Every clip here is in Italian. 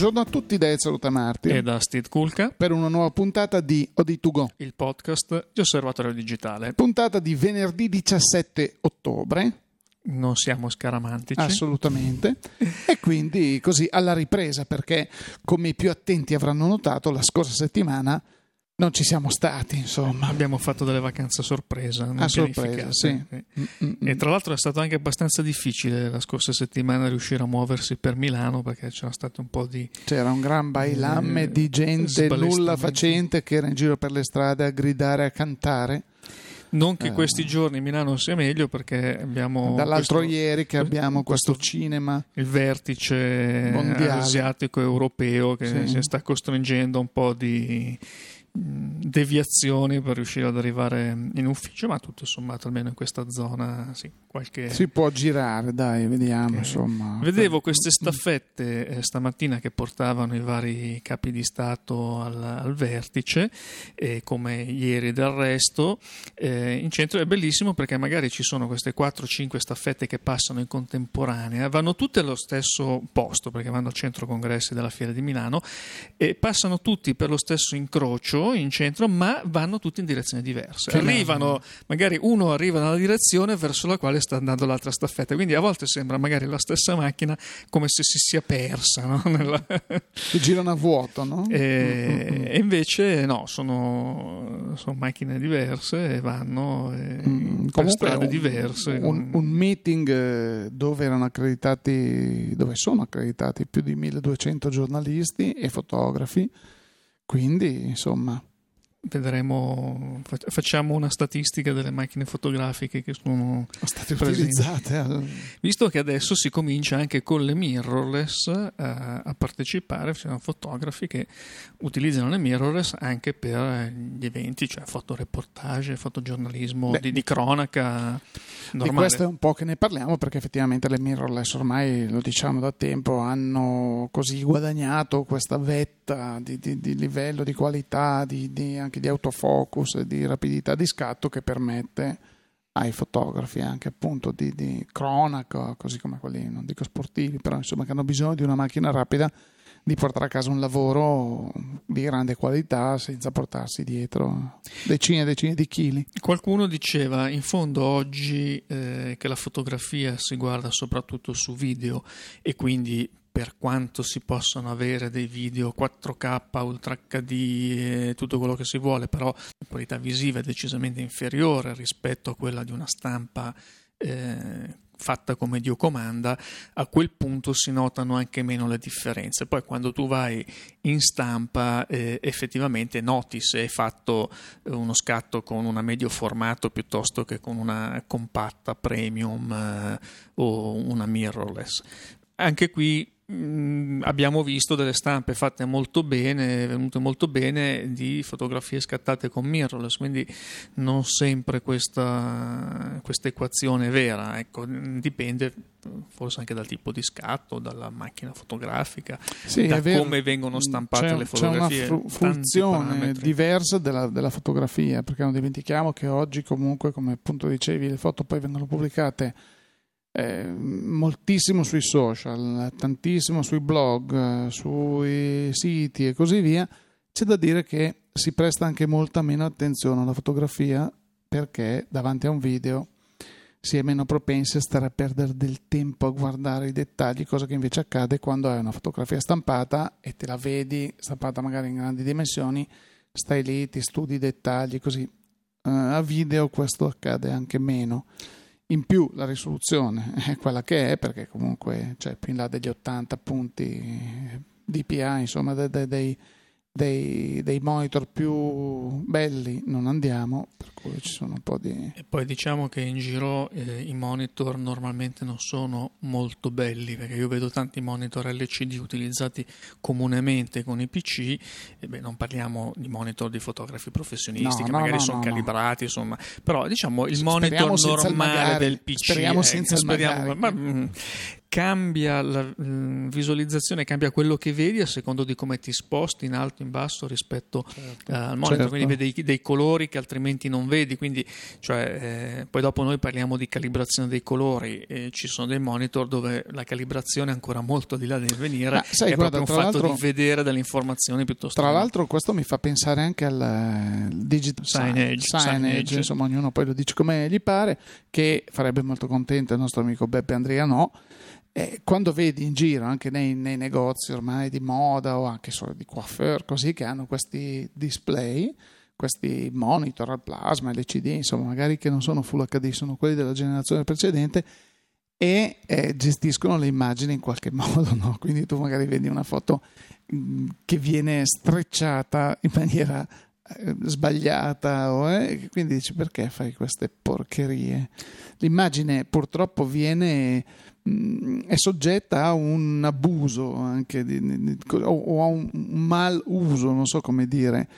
Buongiorno a tutti da Ezio Marti e da Steve Kulka per una nuova puntata di OD2Go, il podcast di Osservatorio Digitale. Puntata di venerdì 17 ottobre. Non siamo scaramantici. Assolutamente. e quindi così alla ripresa, perché come i più attenti avranno notato, la scorsa settimana non ci siamo stati, insomma. Abbiamo fatto delle vacanze a sorpresa. A sorpresa, sì. Mm, e tra l'altro è stato anche abbastanza difficile la scorsa settimana riuscire a muoversi per Milano perché c'era stato un po' di... C'era un gran bailamme eh, di gente nulla facente che era in giro per le strade a gridare, a cantare. Non che eh. questi giorni Milano sia meglio perché abbiamo... Dall'altro questo, ieri che abbiamo questo, questo cinema. Il vertice mondiale. asiatico europeo che sì. si sta costringendo un po' di deviazioni per riuscire ad arrivare in ufficio, ma tutto sommato almeno in questa zona sì, qualche... Si può girare, dai, vediamo okay. insomma. Vedevo queste staffette eh, stamattina che portavano i vari capi di Stato al, al vertice, eh, come ieri del resto, eh, in centro è bellissimo perché magari ci sono queste 4-5 staffette che passano in contemporanea, vanno tutte allo stesso posto perché vanno al centro congressi della Fiera di Milano e passano tutti per lo stesso incrocio in centro, ma vanno tutti in direzioni diverse. Che Arrivano, bello. magari uno arriva nella direzione verso la quale sta andando l'altra staffetta, quindi a volte sembra magari la stessa macchina come se si sia persa. No? Nella... Che girano a vuoto, no? E, mm-hmm. e invece no, sono, sono, macchine diverse e vanno e mm, per strade un, diverse. Un, un meeting eh, dove erano accreditati, dove sono accreditati più di 1200 giornalisti e fotografi quindi, insomma, vedremo, facciamo una statistica delle macchine fotografiche che sono state utilizzate. Al... Visto che adesso si comincia anche con le mirrorless a, eh, a partecipare, ci sono fotografi che utilizzano le mirrorless anche per gli eventi, cioè fotoreportage, fotogiornalismo Beh, di, di, cronaca. Normale. Di questo è un po' che ne parliamo perché effettivamente le mirrorless ormai lo diciamo da tempo hanno così guadagnato questa vetta di, di, di livello, di qualità, di, di anche di autofocus e di rapidità di scatto che permette ai fotografi anche appunto di, di cronaca, così come quelli non dico sportivi, però insomma che hanno bisogno di una macchina rapida di portare a casa un lavoro di grande qualità senza portarsi dietro decine e decine di chili. Qualcuno diceva in fondo oggi eh, che la fotografia si guarda soprattutto su video e quindi per quanto si possono avere dei video 4K, Ultra HD e tutto quello che si vuole, però la qualità visiva è decisamente inferiore rispetto a quella di una stampa eh, fatta come Dio comanda, a quel punto si notano anche meno le differenze. Poi quando tu vai in stampa eh, effettivamente noti se hai fatto eh, uno scatto con una medio formato piuttosto che con una compatta premium eh, o una mirrorless. Anche qui Mm, abbiamo visto delle stampe fatte molto bene, venute molto bene di fotografie scattate con mirrorless, quindi non sempre questa, questa equazione è vera, ecco, dipende forse anche dal tipo di scatto, dalla macchina fotografica, sì, da come vengono stampate c'è, le fotografie. C'è una funzione diversa della, della, fotografia, perché non dimentichiamo che oggi comunque, come appunto dicevi, le foto poi vengono pubblicate eh, moltissimo sui social, tantissimo sui blog, sui siti e così via, c'è da dire che si presta anche molta meno attenzione alla fotografia perché davanti a un video si è meno propensi a stare a perdere del tempo a guardare i dettagli, cosa che invece accade quando hai una fotografia stampata e te la vedi stampata magari in grandi dimensioni, stai lì, ti studi i dettagli, così. Uh, a video questo accade anche meno. In più la risoluzione è quella che è, perché comunque c'è più in là degli 80 punti DPI, insomma, dei, dei, dei, dei monitor più belli non andiamo, per cui ci sono un po' di... E poi diciamo che in giro eh, i monitor normalmente non sono molto belli, perché io vedo tanti monitor LCD utilizzati comunemente con i PC, e beh, non parliamo di monitor di fotografi professionisti no, che no, magari no, sono calibrati, insomma, però diciamo il speriamo monitor normale magari, del PC... Speriamo senza speriamo, ma, mm, cambia la mh, visualizzazione, cambia quello che vedi a secondo di come ti sposti in alto, in basso rispetto certo. uh, al monitor, certo. quindi vedi dei, dei, colori che altrimenti non vedi, quindi cioè, eh, poi dopo noi parliamo di calibrazione dei colori, e ci sono dei monitor dove la calibrazione è ancora molto di là del venire, Ma, sai, è guarda, proprio un fatto di vedere delle informazioni piuttosto. Tra l'altro questo mi fa pensare anche al uh, digital signage, signage, signage, insomma ognuno poi lo dice come gli pare, che farebbe molto contento il nostro amico Beppe Andrea no, e quando vedi in giro anche nei, nei, negozi ormai di moda o anche solo di coiffeur così che hanno questi display questi monitor al plasma LCD insomma magari che non sono full HD sono quelli della generazione precedente e eh, gestiscono le immagini in qualche modo no? quindi tu magari vedi una foto mh, mm, che viene strecciata in maniera eh, sbagliata o, eh, quindi dici perché fai queste porcherie l'immagine purtroppo viene Mm, è soggetta a un abuso anche di, di, o a un mal uso, non so come dire,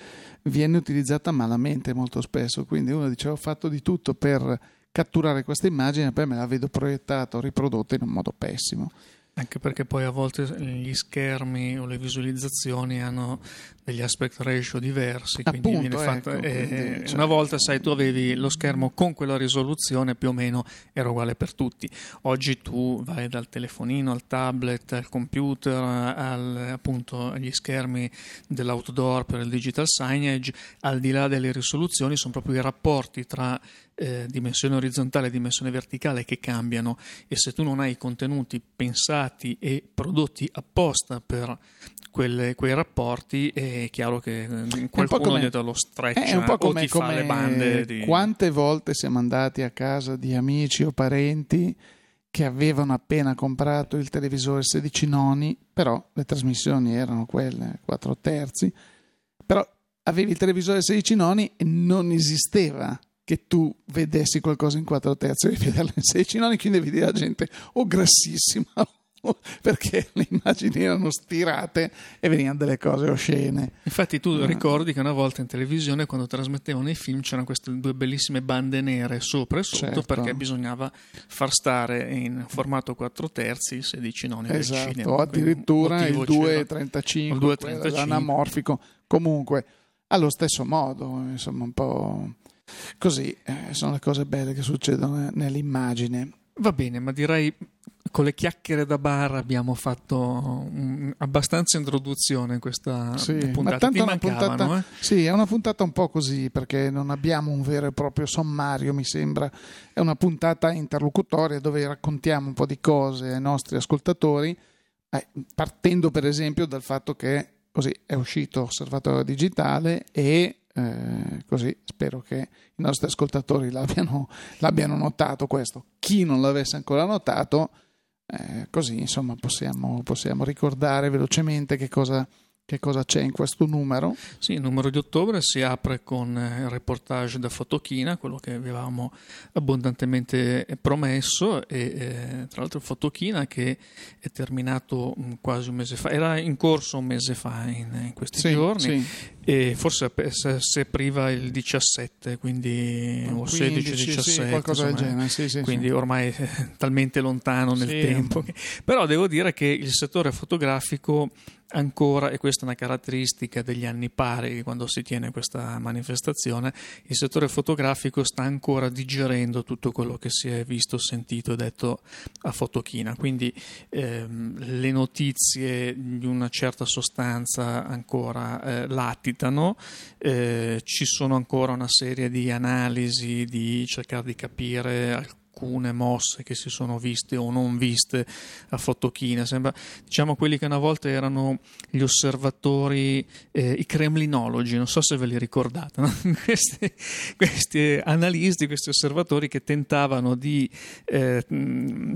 viene utilizzata malamente molto spesso, quindi uno dice ho fatto di tutto per catturare questa immagine e poi me la vedo proiettata o riprodotta in un modo pessimo. Anche perché poi a volte gli schermi o le visualizzazioni hanno degli aspect ratio diversi, quindi Appunto, viene fatto, ecco, eh, quindi, cioè... una volta sai tu avevi lo schermo con quella risoluzione più o meno era uguale per tutti. Oggi tu vai dal telefonino al tablet, al computer, al, appunto agli schermi dell'outdoor per il digital signage, al di là delle risoluzioni sono proprio i rapporti tra eh, dimensione orizzontale e dimensione verticale che cambiano e se tu non hai contenuti pensati e prodotti apposta per quelle, quei rapporti è chiaro che qualcuno dietro lo streccia è un po come, o come le bande di... quante volte siamo andati a casa di amici o parenti che avevano appena comprato il televisore 16 noni però le trasmissioni erano quelle 4 terzi. Però avevi il televisore 16 noni e non esisteva che tu vedessi qualcosa in 4 terzi, devi vederlo in 16 noni, quindi vedi la gente o grassissima perché le immagini erano stirate e venivano delle cose oscene. Infatti tu ah. ricordi che una volta in televisione quando trasmettevano i film c'erano queste due bellissime bande nere sopra e sotto certo. perché bisognava far stare in formato 4 terzi i 16 noni esatto, del cinema. o addirittura il 2,35 anamorfico. Comunque, allo stesso modo, insomma un po' Così eh, sono le cose belle che succedono nell'immagine. Va bene, ma direi con le chiacchiere da bar abbiamo fatto um, abbastanza introduzione in questa sì, puntata. Ma una puntata eh? Sì, è una puntata un po' così perché non abbiamo un vero e proprio sommario, mi sembra. È una puntata interlocutoria dove raccontiamo un po' di cose ai nostri ascoltatori, eh, partendo per esempio dal fatto che così è uscito Osservatorio Digitale e eh, così spero che i nostri ascoltatori l'abbiano, l'abbiano, notato questo. Chi non l'avesse ancora notato, eh, così insomma possiamo, possiamo ricordare velocemente che cosa, che cosa c'è in questo numero? Sì, il numero di ottobre si apre con eh, il reportage da Fotochina, quello che avevamo abbondantemente promesso e eh, tra l'altro Fotochina che è terminato mm, quasi un mese fa, era in corso un mese fa in, in questi sì, giorni sì. e forse si apriva il 17, quindi o 16-17, sì, qualcosa insomma, del genere, quindi ormai è talmente lontano nel tempo. Però devo dire che il settore fotografico ancora, e questa è una caratteristica degli anni pari quando si tiene questa manifestazione, il settore fotografico sta ancora digerendo tutto quello che si è visto, sentito e detto a Fotochina. Quindi ehm, le notizie di una certa sostanza ancora eh, latitano, eh, ci sono ancora una serie di analisi, di cercare di capire alcune mosse che si sono viste o non viste a Fotochina. Sembra, diciamo, quelli che una volta erano gli osservatori, eh, i kremlinologi, non so se ve li ricordate, no? questi, questi, analisti, questi osservatori che tentavano di eh,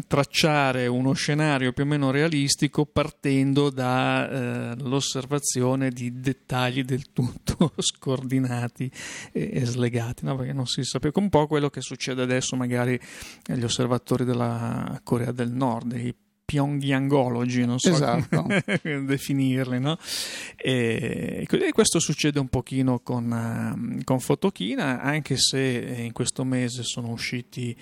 tracciare uno scenario più o meno realistico partendo dall'osservazione eh, di dettagli del tutto scordinati e, e slegati, no? perché non si sapeva un po' quello che succede adesso magari gli osservatori della Corea del Nord, i pyongyangology, non so esatto. come definirli, no? E, e, questo succede un pochino con, uh, con Fotochina, anche se in questo mese sono usciti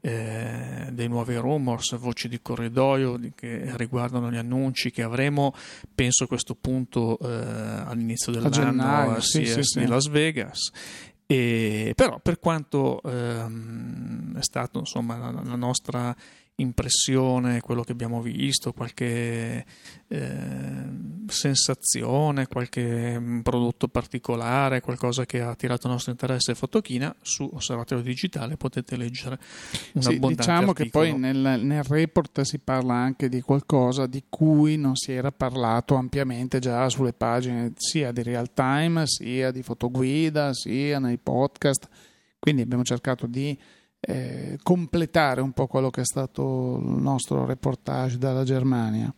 eh, dei nuovi rumors, voci di corridoio che riguardano gli annunci che avremo, penso a questo punto eh, all'inizio dell'anno a, gennaio, sì, sì, sì. di Las Vegas e, però per quanto ehm, è insomma la, la nostra impressione, quello che abbiamo visto, qualche eh, sensazione, qualche mm, prodotto particolare, qualcosa che ha attirato il nostro interesse Fotochina, su Osservatorio Digitale potete leggere un sì, Diciamo articolo. che poi nel, nel, report si parla anche di qualcosa di cui non si era parlato ampiamente già sulle pagine sia di real time, sia di fotoguida, sia nei podcast. Quindi abbiamo cercato di eh, completare un po' quello che è stato il nostro reportage dalla Germania.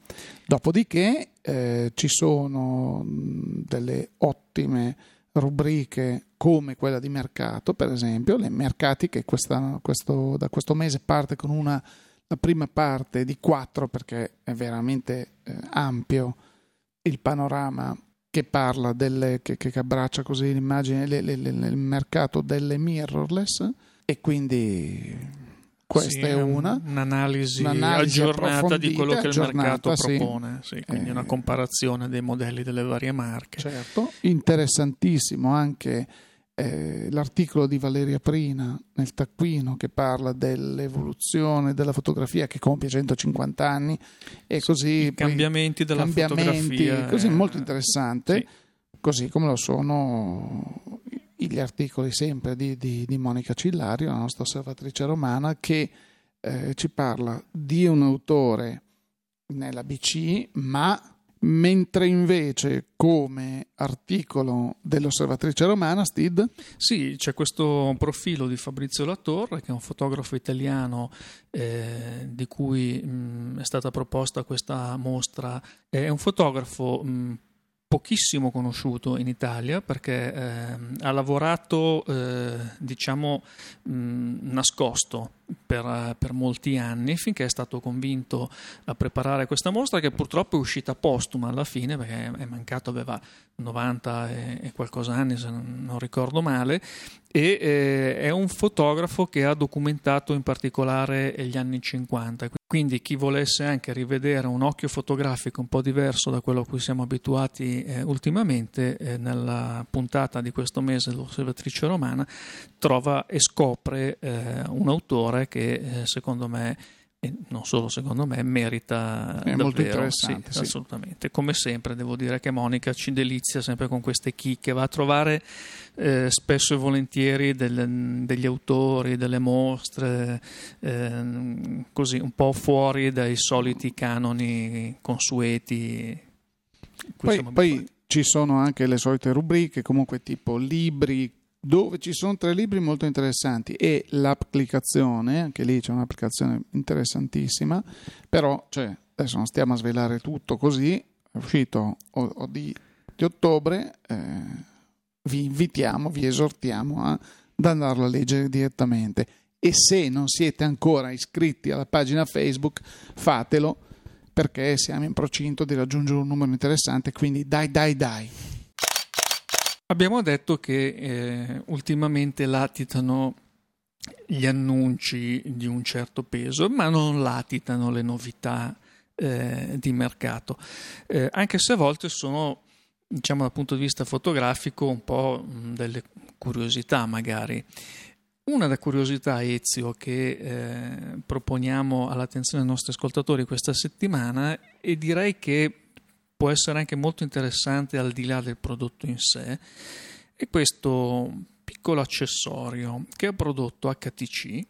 Dopodiché eh, ci sono delle ottime rubriche come quella di mercato, per esempio, le mercati che questo, da questo mese parte con una la prima parte di quattro perché è veramente eh, ampio il panorama che parla delle, che, che abbraccia così l'immagine, il mercato delle mirrorless e quindi questa sì, è una. un'analisi, un'analisi aggiornata di quello che il mercato sì. propone sì, quindi eh, una comparazione dei modelli delle varie marche. Certo interessantissimo anche eh, l'articolo di Valeria Prina nel taccuino che parla dell'evoluzione della fotografia che compie 150 anni e così i cambiamenti della cambiamenti, fotografia così molto interessante così come lo sono gli articoli sempre di, di, di Monica Cillario, la nostra osservatrice romana, che eh, ci parla di un autore nella BC, ma mentre invece come articolo dell'osservatrice romana, Stid? Sì, c'è questo profilo di Fabrizio Latorre, che è un fotografo italiano eh, di cui mh, è stata proposta questa mostra. È un fotografo mh, pochissimo conosciuto in Italia perché eh, ha lavorato eh, diciamo mh, nascosto per, per, molti anni finché è stato convinto a preparare questa mostra che purtroppo è uscita postuma alla fine perché è mancato, aveva 90 e, e qualcosa anni se non, non ricordo male e eh, è un fotografo che ha documentato in particolare gli anni 50 quindi chi volesse anche rivedere un occhio fotografico un po' diverso da quello a cui siamo abituati eh, ultimamente, eh, nella puntata di questo mese dell'Osservatrice Romana trova e scopre eh, un autore che eh, secondo me e non solo secondo me, merita è davvero, molto interessante. Sì, sì. Assolutamente. Come sempre, devo dire che Monica ci delizia sempre con queste chicche, va a trovare eh, spesso e volentieri del, degli autori, delle mostre, eh, così un po' fuori dai soliti canoni consueti. Poi, poi ci sono anche le solite rubriche, comunque tipo libri, dove ci sono tre libri molto interessanti e l'applicazione, anche lì c'è un'applicazione interessantissima, però cioè, adesso non stiamo a svelare tutto così, è uscito o, o di, di, ottobre, eh, vi invitiamo, vi esortiamo a, ad andarlo a leggere direttamente e se non siete ancora iscritti alla pagina Facebook fatelo perché siamo in procinto di raggiungere un numero interessante, quindi dai dai dai. Abbiamo detto che eh, ultimamente latitano gli annunci di un certo peso, ma non latitano le novità eh, di mercato, eh, anche se a volte sono, diciamo dal punto di vista fotografico, un po' delle curiosità magari. Una da curiosità, Ezio, che eh, proponiamo all'attenzione dei nostri ascoltatori questa settimana e direi che può essere anche molto interessante al di là del prodotto in sé è questo piccolo accessorio che ha prodotto HTC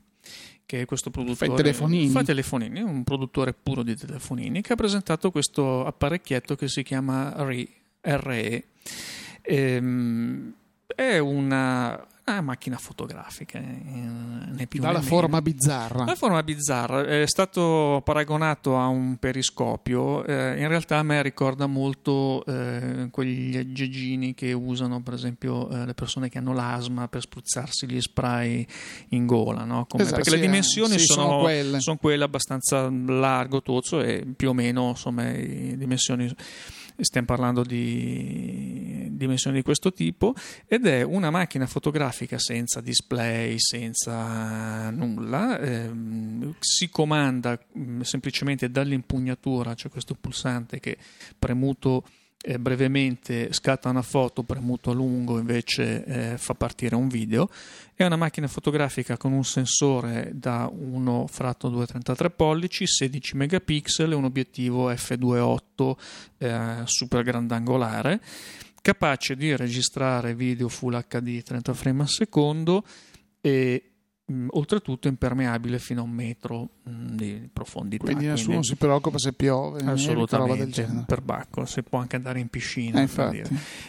che è questo produttore fa telefonini. fa telefonini, un produttore puro di telefonini che ha presentato questo apparecchietto che si chiama RE. Ehm, è una una macchina fotografica. Eh, Dalla forma bizzarra. La forma bizzarra è stato paragonato a un periscopio. Eh, in realtà a me ricorda molto eh, quegli aggeggini che usano, per esempio, eh, le persone che hanno l'asma per spruzzarsi gli spray in gola. No? Come, esatto, perché sì, le dimensioni sì, sono, sono, quelle. sono, quelle. abbastanza largo, tozzo e più o meno insomma, dimensioni stiamo parlando di dimensioni di questo tipo ed è una macchina fotografica senza display, senza nulla, ehm, si comanda mh, mm, semplicemente dall'impugnatura, c'è questo pulsante che premuto eh, brevemente scatta una foto, premuto a lungo invece eh, fa partire un video. È una macchina fotografica con un sensore da 1 fratto 2,33 pollici, 16 megapixel e un obiettivo f2.8 eh, super grandangolare, capace di registrare video Full HD 30 frame al secondo e oltretutto impermeabile fino a un metro mm, di profondità. Quindi nessuno quindi, si preoccupa se piove, assolutamente, per bacco, si può anche andare in piscina. Eh,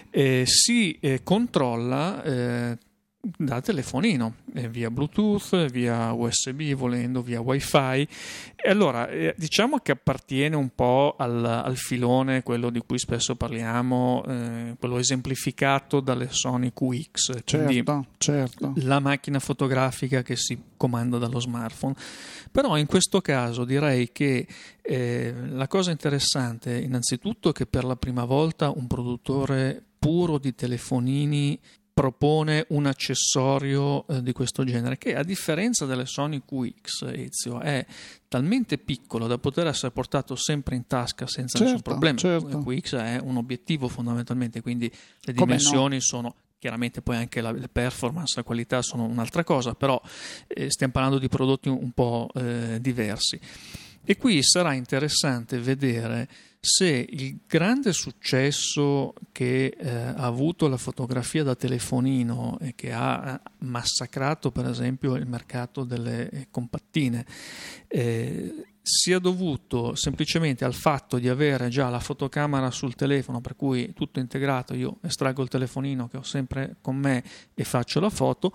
eh, si eh, controlla eh, da telefonino, eh, via Bluetooth, via USB, volendo, via WiFi. E allora, eh, diciamo che appartiene un po' al, al, filone, quello di cui spesso parliamo, eh, quello esemplificato dalle Sony QX. Certo, certo. La macchina fotografica che si comanda dallo smartphone. Però in questo caso direi che eh, la cosa interessante, innanzitutto, è che per la prima volta un produttore puro di telefonini propone un accessorio eh, di questo genere che a differenza delle Sony QX Ezio è talmente piccolo da poter essere portato sempre in tasca senza certo, nessun problema. Certo. QX è un obiettivo fondamentalmente, quindi le dimensioni no? sono chiaramente poi anche la, performance, la qualità sono un'altra cosa, però eh, stiamo parlando di prodotti un, po' eh, diversi. E qui sarà interessante vedere se il grande successo che eh, ha avuto la fotografia da telefonino e che ha eh, massacrato per esempio il mercato delle eh, compattine eh, sia dovuto semplicemente al fatto di avere già la fotocamera sul telefono, per cui tutto integrato, io estraggo il telefonino che ho sempre con me e faccio la foto,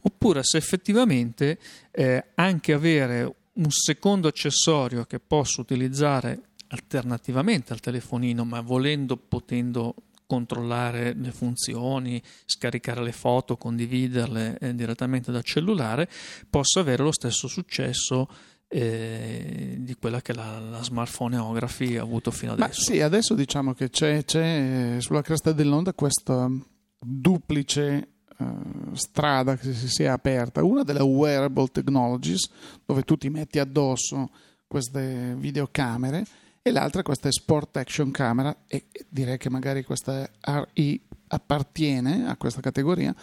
oppure se effettivamente eh, anche avere un secondo accessorio che posso utilizzare alternativamente al telefonino, ma volendo, potendo controllare le funzioni, scaricare le foto, condividerle eh, direttamente dal cellulare, possa avere lo stesso successo eh, di quella che la, la smartphoneography ha avuto fino adesso. Ma sì, adesso diciamo che c'è, c'è sulla cresta dell'onda questa duplice Uh, strada che si sia aperta, una delle wearable technologies, dove tu ti metti addosso queste videocamere e l'altra questa è Sport Action Camera e direi che magari questa RI appartiene a questa categoria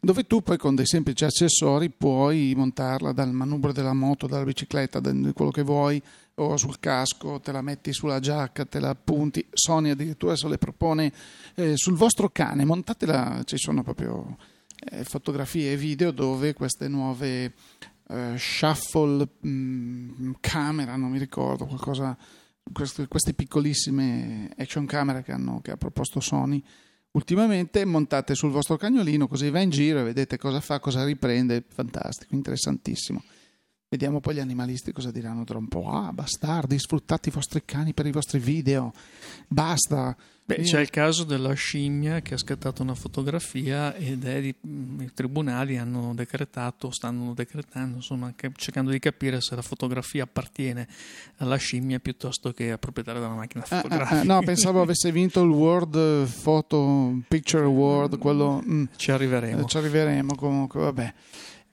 dove tu poi con dei semplici accessori puoi montarla dal manubrio della moto, dalla bicicletta, da quello che vuoi o sul casco, te la metti sulla giacca, te la punti. Sony addirittura adesso le propone eh, sul vostro cane, montatela, ci sono proprio eh, fotografie e video dove queste nuove eh, shuffle mh, mm, camera, non mi ricordo, qualcosa queste, queste piccolissime action camera che, hanno, che ha proposto Sony ultimamente montate sul vostro cagnolino così va in giro e vedete cosa fa, cosa riprende, fantastico, interessantissimo. Vediamo poi gli animalisti cosa diranno tra un po'. Ah, bastardi, sfruttate i vostri cani per i vostri video. Basta. Beh, c'è il caso della scimmia che ha scattato una fotografia ed di, mm, i tribunali hanno decretato, stanno decretando, insomma, cercando di capire se la fotografia appartiene alla scimmia piuttosto che al proprietario della macchina fotografica. Ah, ah, no, pensavo avesse vinto il World Photo Picture Award, quello... Mm, ci arriveremo. ci arriveremo comunque, vabbè.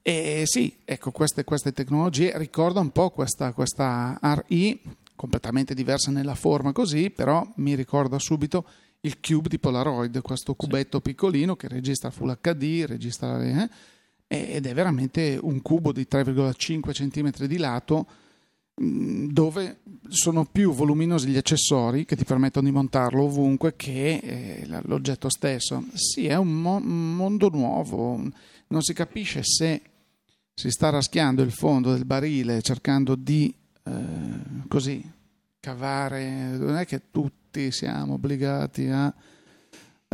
E sì, ecco, queste, queste tecnologie ricorda un po' questa, questa RI, completamente diversa nella forma così, però mi ricorda subito il Cube di Polaroid, questo cubetto sì. piccolino che registra Full HD, registra eh, ed è veramente un cubo di 3,5 cm di lato mm, dove sono più voluminosi gli accessori che ti permettono di montarlo ovunque che eh, l'oggetto stesso. Sì, è un, mo- un mondo nuovo, non si capisce se si sta raschiando il fondo del barile cercando di eh, così cavare, non è che tutti siamo obbligati a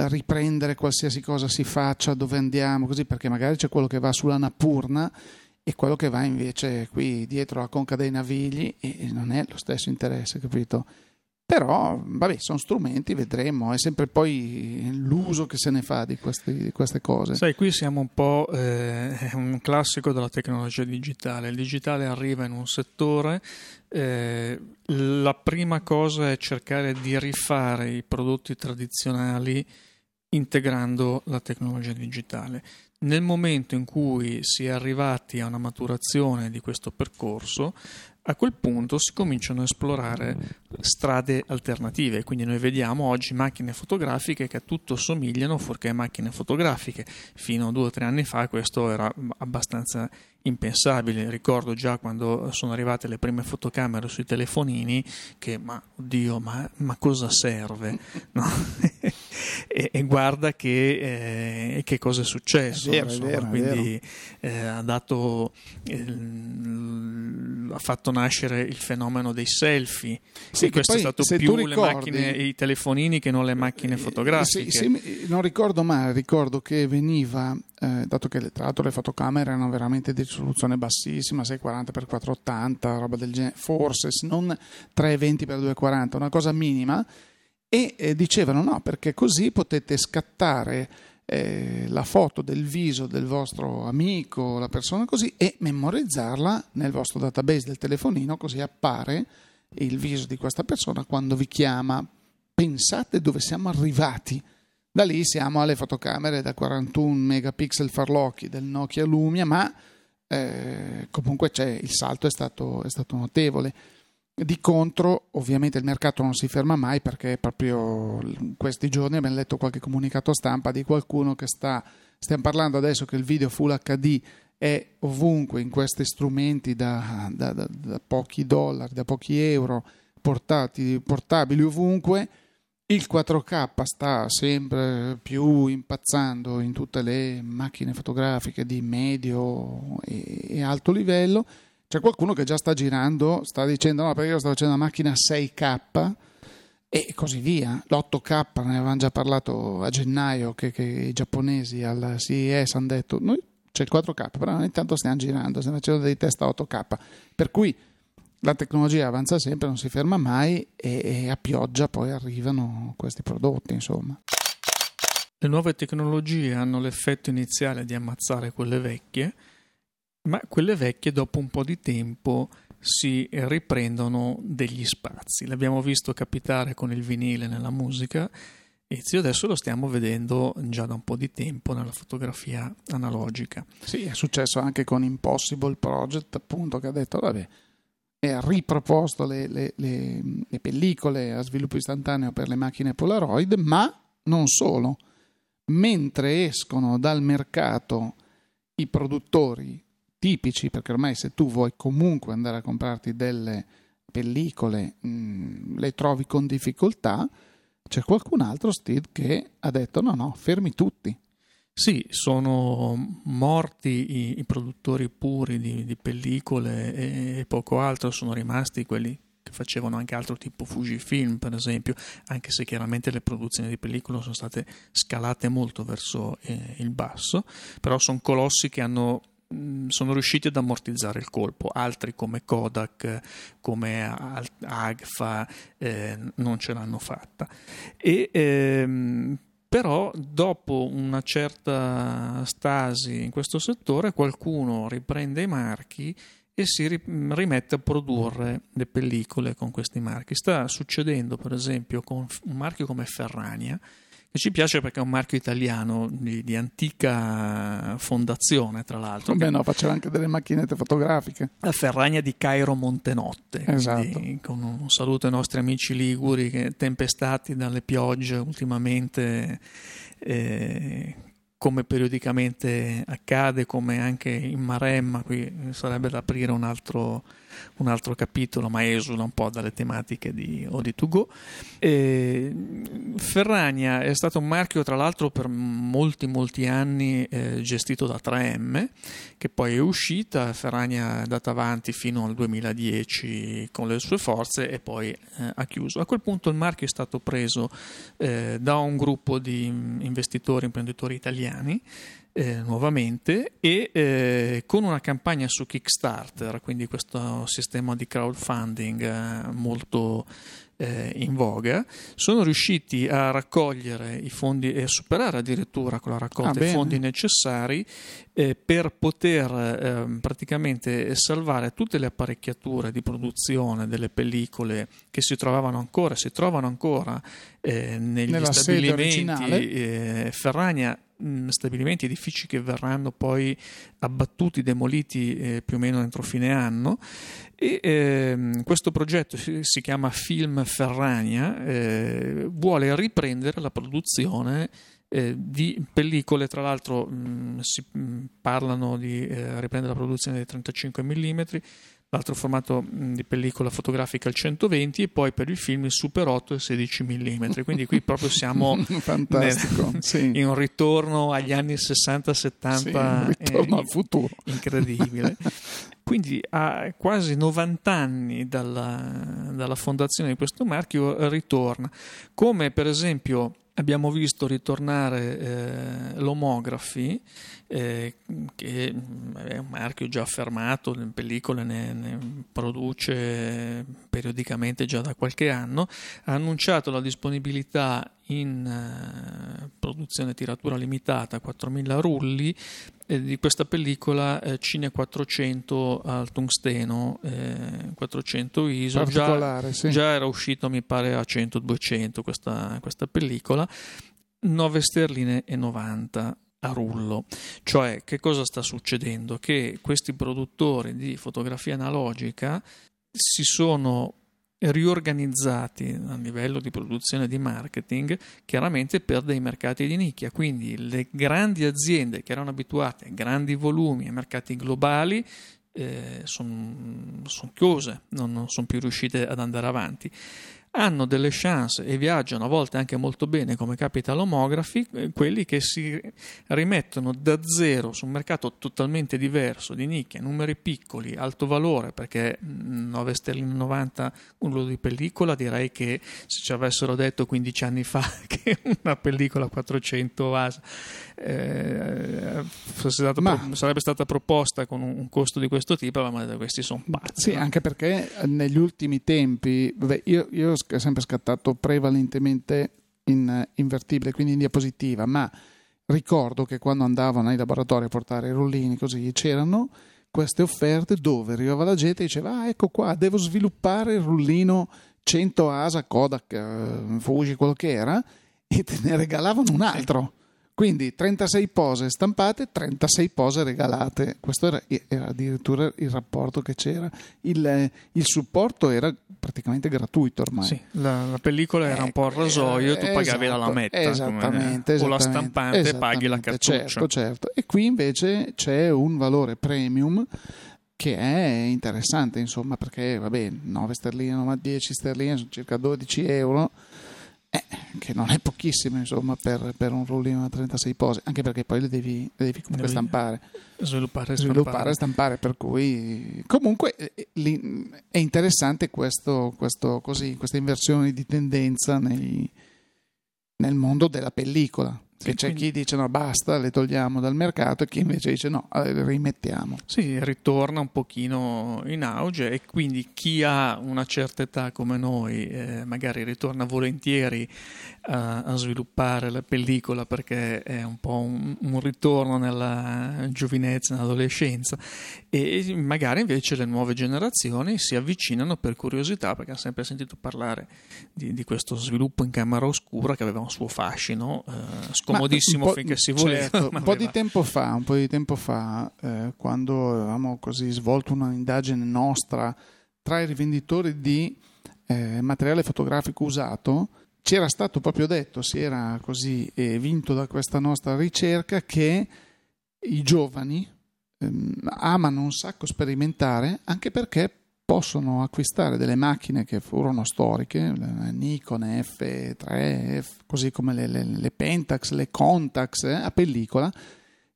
riprendere qualsiasi cosa si faccia, dove andiamo, così perché magari c'è quello che va sulla Napurna e quello che va invece qui dietro la conca dei navigli e non è lo stesso interesse, capito? Però, vabbè, sono strumenti, vedremo, è sempre poi l'uso che se ne fa di, questi, di queste cose. Sai, qui siamo un po' eh, un classico della tecnologia digitale. Il digitale arriva in un settore, eh, la prima cosa è cercare di rifare i prodotti tradizionali integrando la tecnologia digitale. Nel momento in cui si è arrivati a una maturazione di questo percorso, a quel punto si cominciano a esplorare strade alternative, quindi noi vediamo oggi macchine fotografiche che a tutto somigliano fuorché macchine fotografiche. Fino a due o tre anni fa questo era abbastanza impensabile. Ricordo già quando sono arrivate le prime fotocamere sui telefonini che, ma oddio, ma, ma cosa serve? No? e, e, guarda che, eh, che, cosa è successo. È vero, insomma, è vero, quindi eh, ha, dato, eh, ha fatto nascere il fenomeno dei selfie. Sì, questo poi, è stato più ricordi, le macchine, i telefonini che non le macchine fotografiche. Se, se, non ricordo male, ricordo che veniva eh, dato che tra l'altro le fotocamere erano veramente di risoluzione bassissima, 640x480, roba del genere, forse non 320x240, una cosa minima, e eh, dicevano no, perché così potete scattare eh, la foto del viso del vostro amico, la persona così, e memorizzarla nel vostro database del telefonino, così appare il viso di questa persona quando vi chiama. Pensate dove siamo arrivati da lì siamo alle fotocamere da 41 megapixel farlocchi del Nokia Lumia, ma eh, comunque il salto è stato, è stato, notevole. Di contro, ovviamente il mercato non si ferma mai perché proprio in questi giorni abbiamo letto qualche comunicato stampa di qualcuno che sta, stiamo parlando adesso che il video Full HD è ovunque in questi strumenti da, da, da, da pochi dollari, da pochi euro, portati, portabili ovunque il 4K sta sempre più impazzando in tutte le macchine fotografiche di medio e alto livello. C'è qualcuno che già sta girando, sta dicendo no perché io sto facendo una macchina 6K e così via. L'8K ne avevamo già parlato a gennaio che, che i giapponesi al CES hanno detto noi c'è il 4K, però noi intanto stiamo girando, stiamo facendo dei test a 8K. Per cui la tecnologia avanza sempre, non si ferma mai e, e a pioggia poi arrivano questi prodotti, insomma. Le nuove tecnologie hanno l'effetto iniziale di ammazzare quelle vecchie, ma quelle vecchie dopo un po' di tempo si riprendono degli spazi. L'abbiamo visto capitare con il vinile nella musica e adesso lo stiamo vedendo già da un po' di tempo nella fotografia analogica. Sì, è successo anche con Impossible Project, appunto, che ha detto, vabbè, ha riproposto le, le, le, le, pellicole a sviluppo istantaneo per le macchine Polaroid, ma non solo. Mentre escono dal mercato i produttori tipici, perché ormai se tu vuoi comunque andare a comprarti delle pellicole, mh, mm, le trovi con difficoltà, c'è qualcun altro, Steve, che ha detto no, no, fermi tutti sì, sono morti i, i produttori puri di, di, pellicole e poco altro, sono rimasti quelli che facevano anche altro tipo Fujifilm per esempio, anche se chiaramente le produzioni di pellicole sono state scalate molto verso eh, il basso, però sono colossi che hanno sono riusciti ad ammortizzare il colpo, altri come Kodak, come Agfa eh, non ce l'hanno fatta. E ehm, però dopo una certa stasi in questo settore qualcuno riprende i marchi e si rimette a produrre le pellicole con questi marchi. Sta succedendo per esempio con un marchio come Ferrania, che ci piace perché è un marchio italiano di, di antica fondazione, tra l'altro. Beh, no, faceva anche delle macchinette fotografiche. La Ferragna di Cairo Montenotte. Esatto. Con un saluto ai nostri amici liguri che tempestati dalle piogge ultimamente. Eh, come periodicamente accade, come anche in Maremma, qui sarebbe da aprire un altro, un altro capitolo, ma esula un po' dalle tematiche di Odi2Go. E Ferragna è stato un marchio, tra l'altro, per molti, molti anni eh, gestito da 3M, che poi è uscita. Ferragna è andata avanti fino al 2010 con le sue forze e poi eh, ha chiuso. A quel punto il marchio è stato preso eh, da un gruppo di investitori, imprenditori italiani eh, nuovamente e eh, con una campagna su Kickstarter, quindi questo sistema di crowdfunding eh, molto eh, in voga, sono riusciti a raccogliere i fondi e a superare addirittura con la raccolta ah, i fondi necessari eh, per poter eh, praticamente salvare tutte le apparecchiature di produzione delle pellicole che si trovavano ancora, si trovano ancora eh, negli Nella stabilimenti. Eh, Ferragna stabilimenti, edifici che verranno poi abbattuti, demoliti eh, più o meno entro fine anno. E ehm, questo progetto si, si, chiama Film Ferrania, eh, vuole riprendere la produzione eh, di pellicole, tra l'altro mh, si mh, parlano di eh, riprendere la produzione dei 35 mm, l'altro formato di pellicola fotografica al 120 e poi per il film il Super 8 e 16 mm. Quindi qui proprio siamo nel, sì. in un ritorno agli anni 60-70. Sì, un ritorno eh, al futuro. Incredibile. Quindi a quasi 90 anni dalla, dalla fondazione di questo marchio ritorna. Come per esempio abbiamo visto ritornare eh, l'Homografi, eh, che è un marchio già affermato, le pellicole ne, ne, produce periodicamente già da qualche anno, ha annunciato la disponibilità in eh, produzione tiratura limitata 4.000 rulli eh, di questa pellicola eh, Cine 400 al tungsteno 400 eh, ISO già, sì. già, era uscito mi pare a 100-200 questa, questa pellicola 9 sterline e 90 a rullo. Cioè, che cosa sta succedendo? Che questi produttori di fotografia analogica si sono riorganizzati a livello di produzione e di marketing chiaramente per dei mercati di nicchia quindi le grandi aziende che erano abituate a grandi volumi e mercati globali eh, sono son chiuse non, non sono più riuscite ad andare avanti hanno delle chance e viaggiano a volte anche molto bene come capita all'Homografi, eh, quelli che si rimettono da zero su un mercato totalmente diverso, di nicchia, numeri piccoli, alto valore, perché 9 sterline 90 un di pellicola direi che se ci avessero detto 15 anni fa che una pellicola 400 ASA eh, stata ma, pro- sarebbe stata proposta con un, un, costo di questo tipo, ma questi sono pazzi. Sì, anche perché negli ultimi tempi, vabbè, io, io ho sempre scattato prevalentemente in invertibile, quindi in diapositiva, ma ricordo che quando andavo nei laboratori a portare i rullini così c'erano queste offerte dove arrivava la gente e diceva ah ecco qua devo sviluppare il rullino 100 ASA Kodak eh, Fuji quello che era e te ne regalavano un altro quindi 36 pose stampate, 36 pose regalate. Questo era, era addirittura il rapporto che c'era. Il, il, supporto era praticamente gratuito ormai. Sì, la, la pellicola era un po' al rasoio, tu pagavi esatto, la lametta. Esattamente, esattamente, O la stampante paghi la cartuccia. Certo, certo. E qui invece c'è un valore premium che è interessante, insomma, perché vabbè, 9 sterline, 10 sterline sono circa 12 euro eh, che non è pochissimo insomma per, per, un rullino a 36 pose anche perché poi le devi, le devi comunque devi stampare sviluppare e stampare. stampare per cui comunque eh, è interessante questo, questo, così, questa inversione di tendenza nei, nel mondo della pellicola che c'è quindi... chi dice no basta, le togliamo dal mercato e chi invece dice no, le rimettiamo. Sì, ritorna un pochino in auge e quindi chi ha una certa età come noi eh, magari ritorna volentieri a, a, sviluppare la pellicola perché è un po' un, un ritorno nella giovinezza, nell'adolescenza e magari invece le nuove generazioni si avvicinano per curiosità perché hanno sempre sentito parlare di, di questo sviluppo in camera oscura che aveva un suo fascino. Eh, scomodissimo finché si voleva. Certo, un po' di tempo fa, un po' di tempo fa eh, quando avevamo così svolto un'indagine nostra tra i rivenditori di eh, materiale fotografico usato, ci era stato proprio detto, si era così eh, vinto da questa nostra ricerca, che i giovani ehm, amano un sacco sperimentare anche perché possono acquistare delle macchine che furono storiche, Nikon F3, F, così come le, le, le, Pentax, le Contax eh, a pellicola,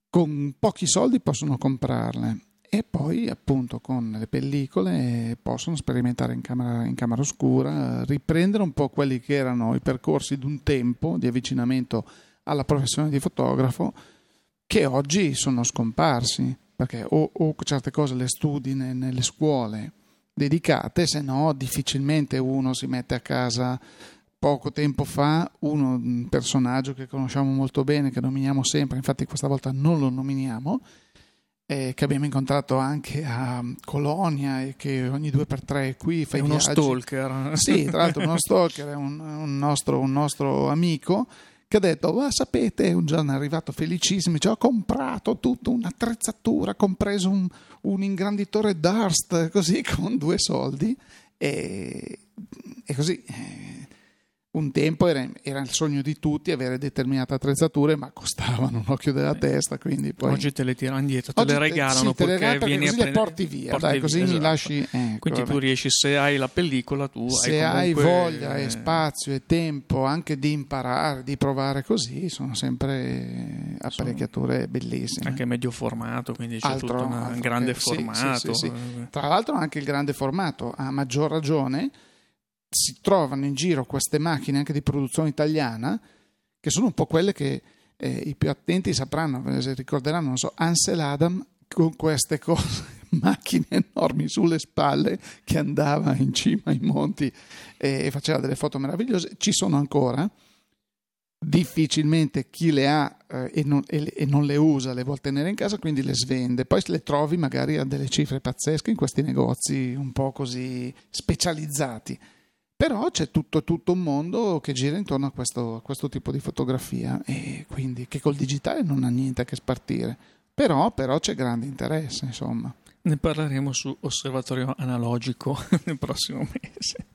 con pochi soldi possono comprarle. E poi appunto con le pellicole possono sperimentare in camera, in camera oscura, riprendere un po' quelli che erano i percorsi di un tempo di avvicinamento alla professione di fotografo che oggi sono scomparsi perché o, o certe cose le studi ne, nelle scuole dedicate, se no difficilmente uno si mette a casa. Poco tempo fa uno, un personaggio che conosciamo molto bene, che nominiamo sempre, infatti questa volta non lo nominiamo, eh, che abbiamo incontrato anche a Colonia e che ogni due per tre è qui fa è uno stalker. Sì, tra l'altro uno stalker, è un, un, nostro, un nostro amico che ha detto, ma sapete, un giorno è arrivato felicissimo, cioè, ho comprato tutta un'attrezzatura, compreso un, un ingranditore Durst, così con due soldi e, e così. Eh, un tempo era, era, il sogno di tutti avere determinate attrezzature, ma costavano un occhio della testa. Quindi poi... Oggi te le tirano indietro, te le regalano sì, te le regalano perché così le porti via. Porti dai, così esatto. mi lasci. Ecco, quindi vabbè. tu riesci, se hai la pellicola, tu se hai, comunque... hai voglia e spazio e tempo anche di imparare, di provare così, sono sempre apparecchiature sono bellissime. Anche medio formato, quindi c'è altro, tutto un grande formato. Sì, sì, Tra l'altro, anche il grande formato, a maggior ragione si trovano in giro queste macchine anche di produzione italiana, che sono un po' quelle che eh, i più attenti sapranno, ricorderanno, non so, Ansel Adam con queste cose, macchine enormi sulle spalle che andava in cima ai monti e faceva delle foto meravigliose, ci sono ancora. Difficilmente chi le ha eh, e, non, e, e, non, le usa le vuole tenere in casa, quindi le svende. Poi le trovi magari a delle cifre pazzesche in questi negozi un po' così specializzati. Però c'è tutto, tutto, un mondo che gira intorno a questo, a questo, tipo di fotografia e quindi che col digitale non ha niente a che spartire. Però, però c'è grande interesse, insomma. Ne parleremo su Osservatorio Analogico nel prossimo mese.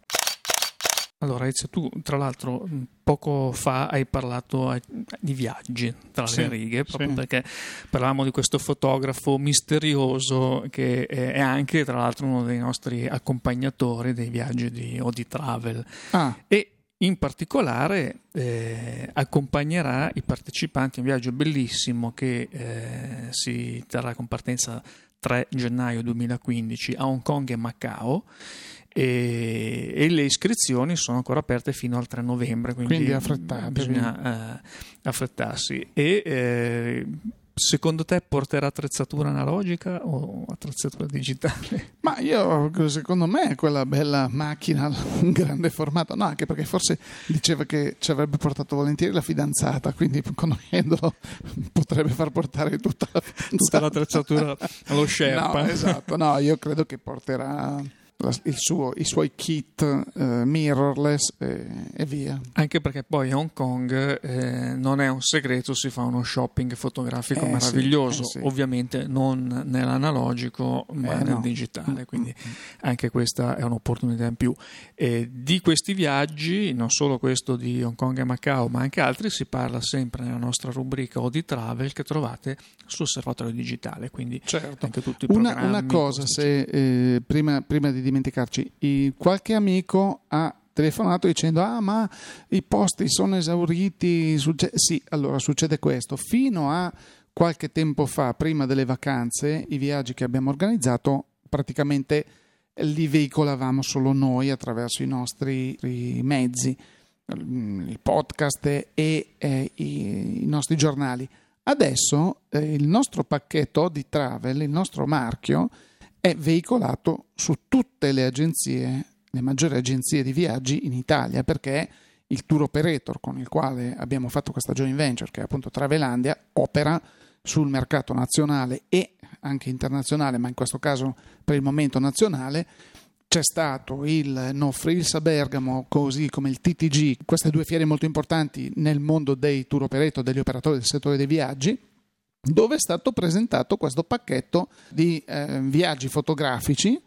Allora, Ezio, tu tra l'altro poco fa hai parlato di viaggi tra sì, le righe, proprio sì. perché parlavamo di questo fotografo misterioso che è anche tra l'altro uno dei nostri accompagnatori dei viaggi di Odi Travel. Ah. E in particolare eh, accompagnerà i partecipanti a un viaggio bellissimo che eh, si terrà con partenza 3 gennaio 2015 a Hong Kong e Macao e, e, le iscrizioni sono ancora aperte fino al 3 novembre, quindi, quindi bisogna eh, affrettarsi. E eh, secondo te porterà attrezzatura analogica o attrezzatura digitale? Ma io, secondo me, quella bella macchina, un grande formato, no, anche perché forse diceva che ci avrebbe portato volentieri la fidanzata, quindi conoscendolo potrebbe far portare tutta, la tutta l'attrezzatura allo Sherpa. No, esatto, no, io credo che porterà suo, i suoi kit eh, mirrorless e, e, via. Anche perché poi a Hong Kong eh, non è un segreto, si fa uno shopping fotografico eh, meraviglioso, sì, eh, sì. ovviamente non nell'analogico ma eh, nel no. digitale, quindi mm-hmm. anche questa è un'opportunità in più. di questi viaggi, non solo questo di Hong Kong e Macao, ma anche altri, si parla sempre nella nostra rubrica Odi Travel che trovate su Osservatorio Digitale, quindi certo. anche tutti i una, una cosa, se, eh, prima, prima di dimenticarci. qualche amico ha telefonato dicendo ah ma i posti sono esauriti succe-". sì allora succede questo fino a qualche tempo fa prima delle vacanze i viaggi che abbiamo organizzato praticamente li veicolavamo solo noi attraverso i nostri mezzi i podcast e eh, i, i, nostri giornali adesso eh, il nostro pacchetto di travel il nostro marchio è veicolato su tutte le agenzie, le maggiori agenzie di viaggi in Italia, perché il tour operator con il quale abbiamo fatto questa joint venture, che è appunto Travelandia, opera sul mercato nazionale e anche internazionale, ma in questo caso per il momento nazionale. C'è stato il No Frills a Bergamo, così come il TTG, queste due fiere molto importanti nel mondo dei tour operator, degli operatori del settore dei viaggi dove è stato presentato questo pacchetto di eh, viaggi fotografici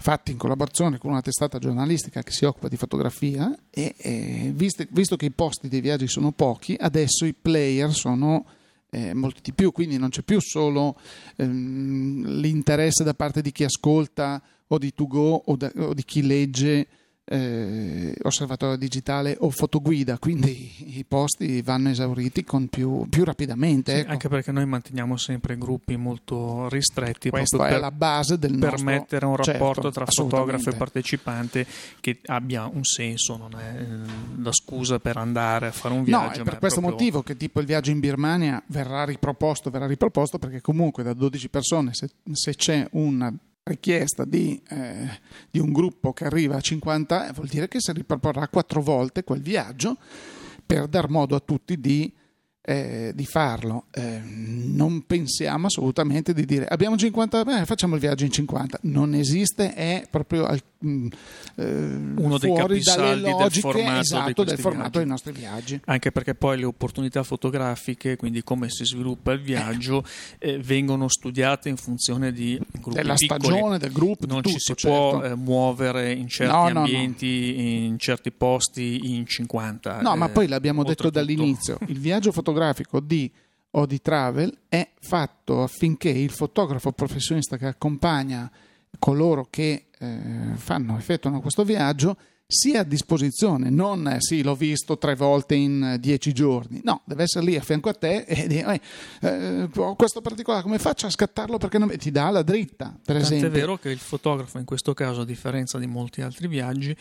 fatti in collaborazione con una testata giornalistica che si occupa di fotografia e, e visto, visto, che i posti dei viaggi sono pochi, adesso i player sono eh, molti di più, quindi non c'è più solo ehm, l'interesse da parte di chi ascolta o di To Go o, da, o di chi legge eh, osservatorio digitale o fotoguida, quindi i posti vanno esauriti più, più, rapidamente. Sì, ecco. Anche perché noi manteniamo sempre gruppi molto ristretti Questa è per, la base del per nostro... un rapporto certo, tra fotografo e partecipante che abbia un senso, non è eh, la scusa per andare a fare un viaggio. No, è per questo proprio... motivo che tipo il viaggio in Birmania verrà riproposto, verrà riproposto perché comunque da 12 persone se, se c'è una richiesta di, eh, di, un gruppo che arriva a 50 vuol dire che si riproporrà quattro volte quel viaggio per dar modo a tutti di eh, di farlo. Eh, non pensiamo assolutamente di dire abbiamo 50, beh, facciamo il viaggio in 50. Non esiste, è proprio al, mh, mm, eh, uno dei capisaldi del formato, esatto, del formato dei nostri viaggi. Anche perché poi le opportunità fotografiche, quindi come si sviluppa il viaggio, eh, vengono studiate in funzione di gruppi della piccoli. stagione, del gruppo. Non tutto, ci si certo. può eh, muovere in certi no, ambienti, no. in certi posti, in 50. No, ma poi l'abbiamo detto dall'inizio: il viaggio fotografico fotografico di o di travel è fatto affinché il fotografo professionista che accompagna coloro che eh, fanno, effettuano questo viaggio sia a disposizione, non eh, sì, l'ho visto tre volte in eh, dieci giorni, no, deve essere lì a fianco a te e dire, eh, ho questo particolare, come faccio a scattarlo perché non... ti dà la dritta, per Tant'è esempio. è vero che il fotografo in questo caso, a differenza di molti altri viaggi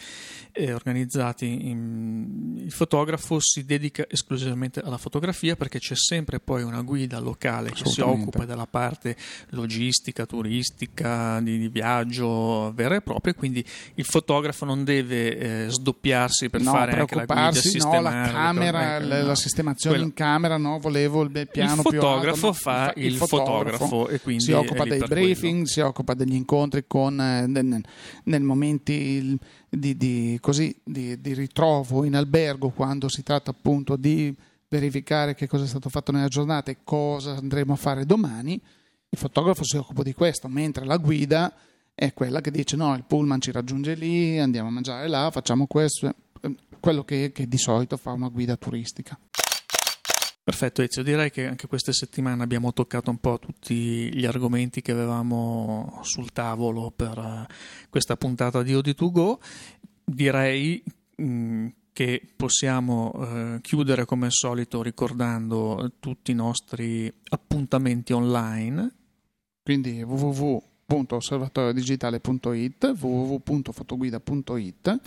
eh, organizzati, in... il fotografo si dedica esclusivamente alla fotografia perché c'è sempre poi una guida locale che si occupa della parte logistica, turistica, di, di viaggio vera e propria, quindi il fotografo non deve eh, sdoppiarsi per no, fare anche la guida no, la camera, la, la sistemazione Quella. in camera, no, volevo il piano il più alto. fotografo fa il, il fotografo, fotografo, e quindi si occupa dei briefing, quello. si occupa degli incontri con eh, nel, nel momenti di, di, così, di, di ritrovo in albergo quando si tratta appunto di verificare che cosa è stato fatto nella giornata e cosa andremo a fare domani. Il fotografo si occupa di questo, mentre la guida è quella che dice no, il pullman ci raggiunge lì, andiamo a mangiare là, facciamo questo, quello che, che di solito fa una guida turistica. Perfetto Ezio, direi che anche queste settimane abbiamo toccato un po' tutti gli argomenti che avevamo sul tavolo per eh, questa puntata di Odi2Go. Direi mh, che possiamo eh, chiudere come al solito ricordando tutti i nostri appuntamenti online. Quindi www www.osservatoriodigitale.it www.fotoguida.it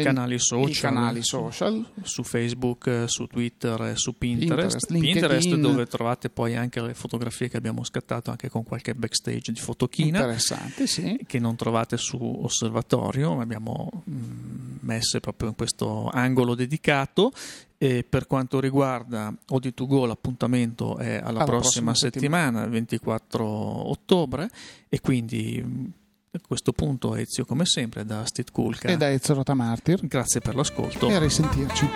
i canali social, i canali social. su Facebook, su Twitter, su Pinterest, Pinterest, Pinterest dove trovate poi anche le fotografie che abbiamo scattato anche con qualche backstage di fotochina. Interessante sì. che non trovate su Osservatorio abbiamo mh, messe proprio in questo angolo dedicato. E per quanto riguarda Odi2Go l'appuntamento è alla, alla prossima, prossima settimana, settimana, 24 ottobre. E quindi a questo punto Ezio come sempre da Steve Kulka. E da Ezio Rotamartir. Grazie per l'ascolto. E a risentirci